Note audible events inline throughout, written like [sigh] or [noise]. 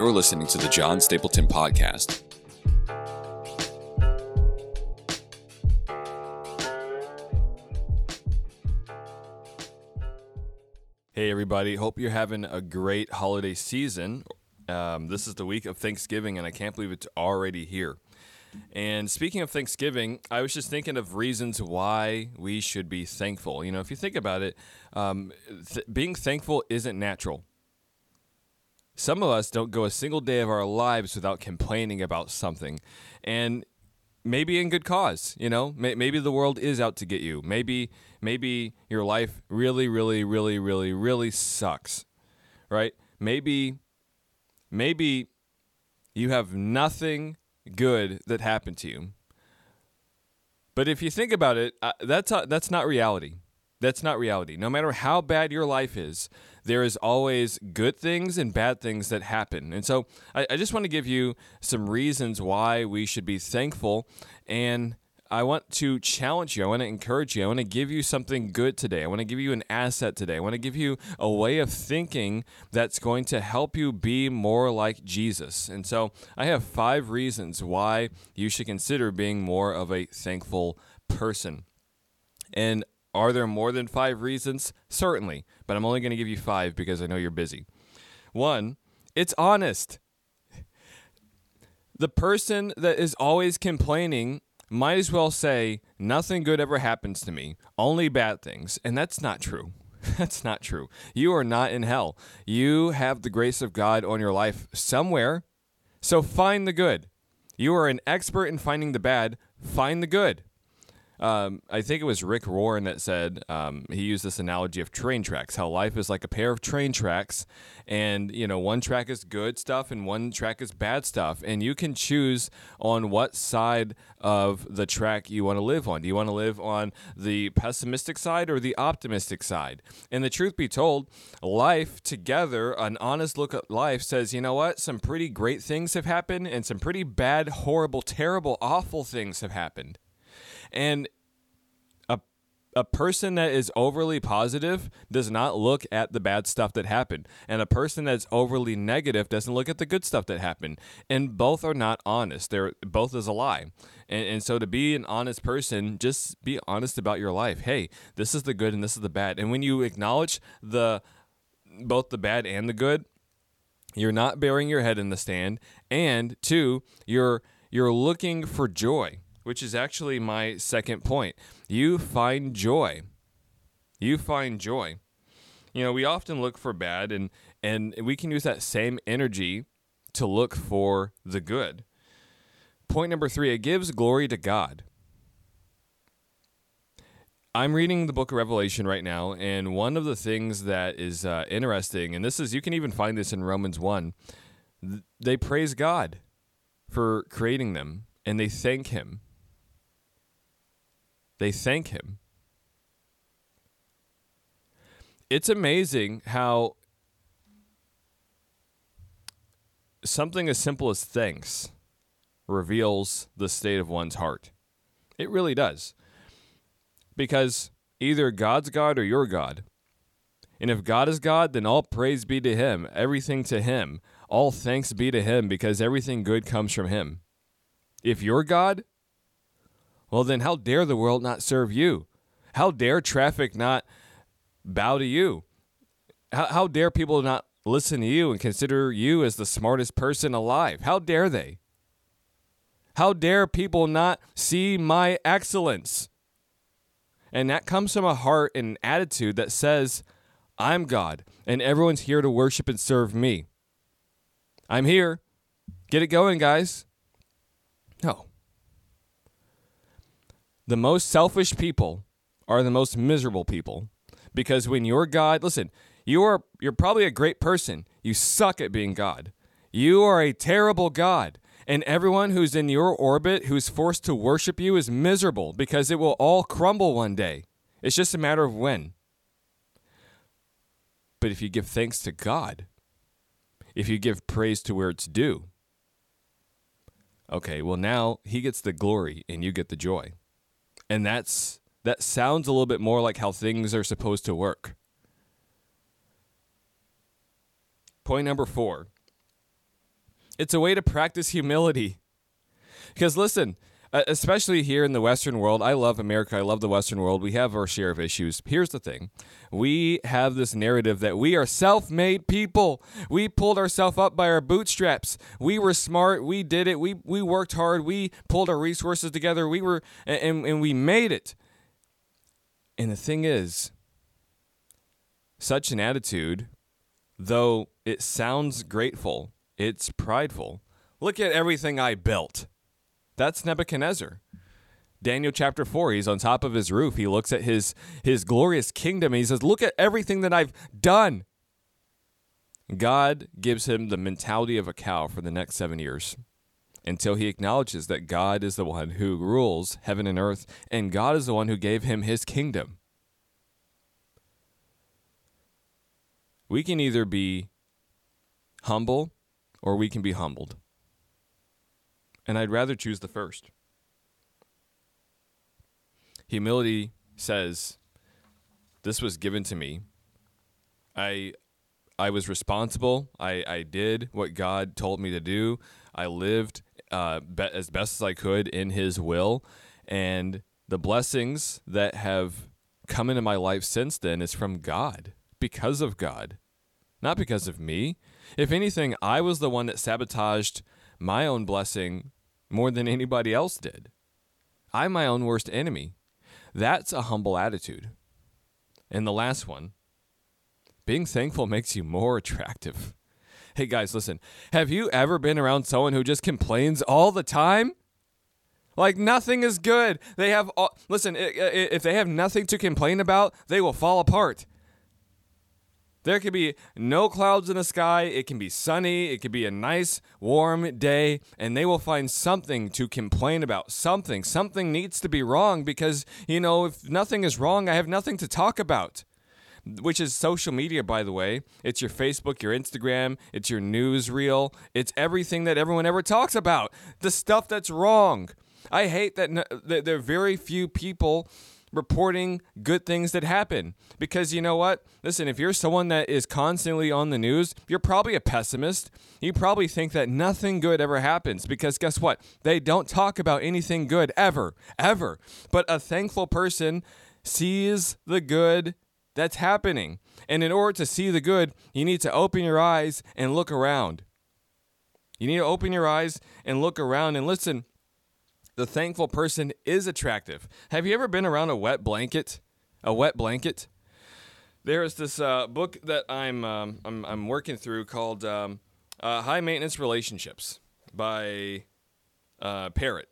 You're listening to the John Stapleton Podcast. Hey, everybody. Hope you're having a great holiday season. Um, this is the week of Thanksgiving, and I can't believe it's already here. And speaking of Thanksgiving, I was just thinking of reasons why we should be thankful. You know, if you think about it, um, th- being thankful isn't natural. Some of us don't go a single day of our lives without complaining about something. And maybe in good cause, you know? Maybe the world is out to get you. Maybe maybe your life really really really really really sucks. Right? Maybe maybe you have nothing good that happened to you. But if you think about it, uh, that's uh, that's not reality. That's not reality. No matter how bad your life is, there is always good things and bad things that happen. And so I, I just want to give you some reasons why we should be thankful and I want to challenge you. I want to encourage you. I want to give you something good today. I want to give you an asset today. I want to give you a way of thinking that's going to help you be more like Jesus. And so I have five reasons why you should consider being more of a thankful person. And are there more than five reasons? Certainly, but I'm only going to give you five because I know you're busy. One, it's honest. The person that is always complaining might as well say, Nothing good ever happens to me, only bad things. And that's not true. [laughs] That's not true. You are not in hell. You have the grace of God on your life somewhere. So find the good. You are an expert in finding the bad. Find the good. Um, I think it was Rick Warren that said um, he used this analogy of train tracks. How life is like a pair of train tracks, and you know one track is good stuff and one track is bad stuff, and you can choose on what side of the track you want to live on. Do you want to live on the pessimistic side or the optimistic side? And the truth be told, life together, an honest look at life says, you know what? Some pretty great things have happened, and some pretty bad, horrible, terrible, awful things have happened. And a a person that is overly positive does not look at the bad stuff that happened. And a person that's overly negative doesn't look at the good stuff that happened. And both are not honest. They're both is a lie. And, and so to be an honest person, just be honest about your life. Hey, this is the good and this is the bad. And when you acknowledge the both the bad and the good, you're not burying your head in the stand. And two, you're you're looking for joy which is actually my second point. You find joy. You find joy. You know, we often look for bad and and we can use that same energy to look for the good. Point number 3, it gives glory to God. I'm reading the book of Revelation right now, and one of the things that is uh, interesting, and this is, you can even find this in Romans 1, th- they praise God for creating them and they thank Him they thank him. It's amazing how something as simple as thanks reveals the state of one's heart. It really does. Because either God's God or you're God. And if God is God, then all praise be to Him, everything to Him, all thanks be to Him, because everything good comes from Him. If you're God, well, then how dare the world not serve you? How dare traffic not bow to you? How, how dare people not listen to you and consider you as the smartest person alive? How dare they? How dare people not see my excellence? And that comes from a heart and attitude that says, I'm God, and everyone's here to worship and serve me. I'm here. Get it going, guys. No. The most selfish people are the most miserable people because when you're God, listen, you are you're probably a great person. You suck at being God. You are a terrible God. And everyone who's in your orbit who's forced to worship you is miserable because it will all crumble one day. It's just a matter of when. But if you give thanks to God, if you give praise to where it's due, okay, well, now he gets the glory and you get the joy. And that's that sounds a little bit more like how things are supposed to work. Point number 4. It's a way to practice humility. Because listen, uh, especially here in the Western world, I love America. I love the Western world. We have our share of issues. Here's the thing we have this narrative that we are self made people. We pulled ourselves up by our bootstraps. We were smart. We did it. We, we worked hard. We pulled our resources together. We were, and, and we made it. And the thing is, such an attitude, though it sounds grateful, it's prideful. Look at everything I built. That's Nebuchadnezzar. Daniel chapter 4, he's on top of his roof. He looks at his, his glorious kingdom. he says, Look at everything that I've done. God gives him the mentality of a cow for the next seven years until he acknowledges that God is the one who rules heaven and earth, and God is the one who gave him his kingdom. We can either be humble or we can be humbled. And I'd rather choose the first. Humility says, This was given to me. I I was responsible. I, I did what God told me to do. I lived uh, be- as best as I could in His will. And the blessings that have come into my life since then is from God, because of God, not because of me. If anything, I was the one that sabotaged my own blessing more than anybody else did. I'm my own worst enemy. That's a humble attitude. And the last one being thankful makes you more [laughs] attractive. Hey guys, listen. Have you ever been around someone who just complains all the time? Like nothing is good. They have all, listen, if they have nothing to complain about, they will fall apart. There could be no clouds in the sky. It can be sunny. It could be a nice, warm day, and they will find something to complain about. Something. Something needs to be wrong because, you know, if nothing is wrong, I have nothing to talk about. Which is social media, by the way. It's your Facebook, your Instagram, it's your newsreel, it's everything that everyone ever talks about. The stuff that's wrong. I hate that, that there are very few people reporting good things that happen. Because you know what? Listen, if you're someone that is constantly on the news, you're probably a pessimist. You probably think that nothing good ever happens because guess what? They don't talk about anything good ever, ever. But a thankful person sees the good that's happening. And in order to see the good, you need to open your eyes and look around. You need to open your eyes and look around and listen the thankful person is attractive. Have you ever been around a wet blanket? A wet blanket? There is this uh, book that I'm, um, I'm, I'm working through called um, uh, High Maintenance Relationships by uh, Parrott,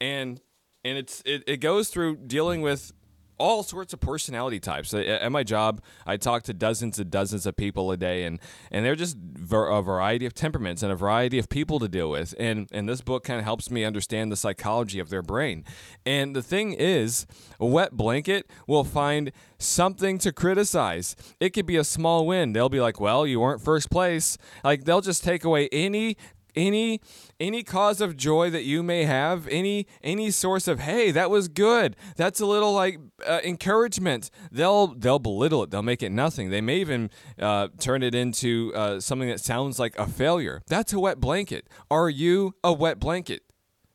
and and it's it, it goes through dealing with all sorts of personality types. At my job, I talk to dozens and dozens of people a day, and, and they're just a variety of temperaments and a variety of people to deal with. And, and this book kind of helps me understand the psychology of their brain. And the thing is, a wet blanket will find something to criticize. It could be a small win. They'll be like, well, you weren't first place. Like, they'll just take away any any any cause of joy that you may have any any source of hey that was good. That's a little like uh, encouragement. They'll they'll belittle it. They'll make it nothing. They may even uh, turn it into uh, something that sounds like a failure. That's a wet blanket. Are you a wet blanket?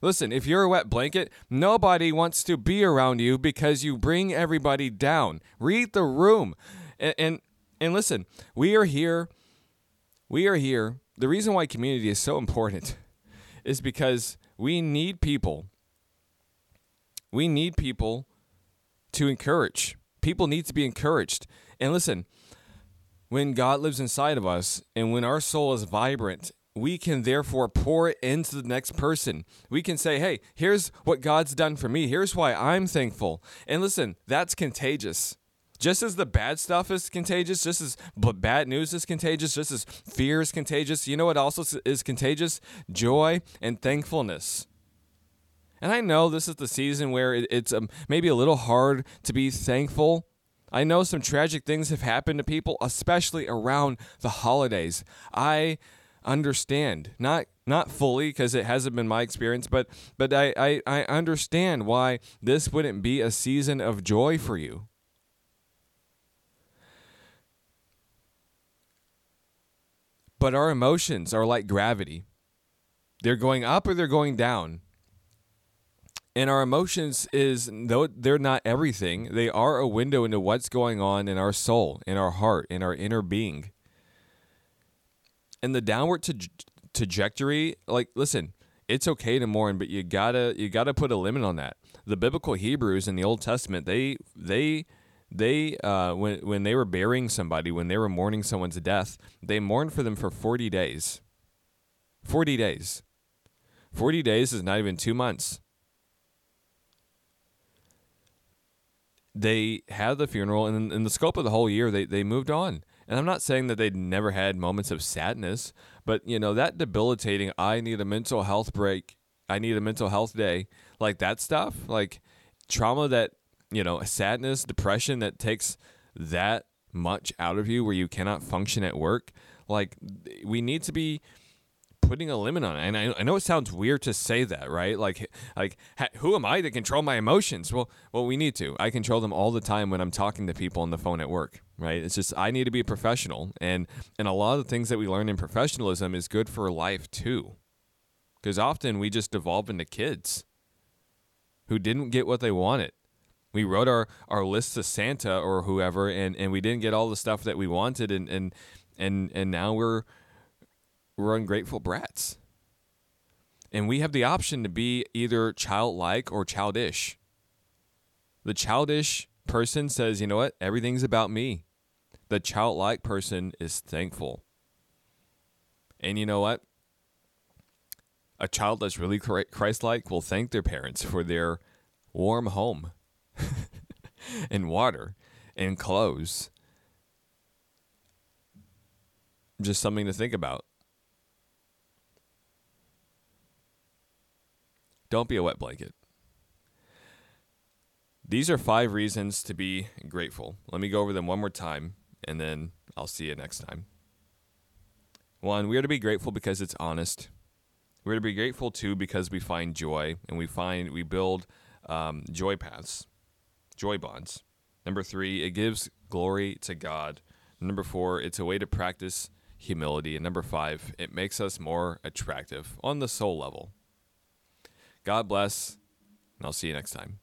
Listen, if you're a wet blanket, nobody wants to be around you because you bring everybody down. Read the room. And, and and listen, we are here we are here the reason why community is so important [laughs] is because we need people. We need people to encourage. People need to be encouraged. And listen, when God lives inside of us and when our soul is vibrant, we can therefore pour it into the next person. We can say, hey, here's what God's done for me. Here's why I'm thankful. And listen, that's contagious. Just as the bad stuff is contagious, just as bad news is contagious, just as fear is contagious, you know what also is contagious? Joy and thankfulness. And I know this is the season where it's um, maybe a little hard to be thankful. I know some tragic things have happened to people, especially around the holidays. I understand, not not fully because it hasn't been my experience, but but I, I, I understand why this wouldn't be a season of joy for you. But our emotions are like gravity. They're going up or they're going down. And our emotions is though they're not everything, they are a window into what's going on in our soul, in our heart, in our inner being. And the downward tra- trajectory, like listen, it's okay to mourn, but you gotta you gotta put a limit on that. The biblical Hebrews in the Old Testament, they they they uh, when when they were burying somebody, when they were mourning someone's death, they mourned for them for forty days. Forty days. Forty days is not even two months. they had the funeral and in the scope of the whole year they, they moved on and i'm not saying that they'd never had moments of sadness but you know that debilitating i need a mental health break i need a mental health day like that stuff like trauma that you know sadness depression that takes that much out of you where you cannot function at work like we need to be putting a limit on it. And I, I know it sounds weird to say that, right? Like, like who am I to control my emotions? Well, well, we need to. I control them all the time when I'm talking to people on the phone at work, right? It's just I need to be a professional, and and a lot of the things that we learn in professionalism is good for life too, because often we just devolve into kids who didn't get what they wanted. We wrote our, our list to Santa or whoever, and, and we didn't get all the stuff that we wanted, and and and and now we're we're ungrateful brats. And we have the option to be either childlike or childish. The childish person says, you know what? Everything's about me. The childlike person is thankful. And you know what? A child that's really Christ like will thank their parents for their warm home and water and clothes. Just something to think about. Don't be a wet blanket. These are five reasons to be grateful. Let me go over them one more time, and then I'll see you next time. One, we are to be grateful because it's honest. We're to be grateful too because we find joy and we find we build um, joy paths, joy bonds. Number three, it gives glory to God. Number four, it's a way to practice humility. And number five, it makes us more attractive on the soul level. God bless, and I'll see you next time.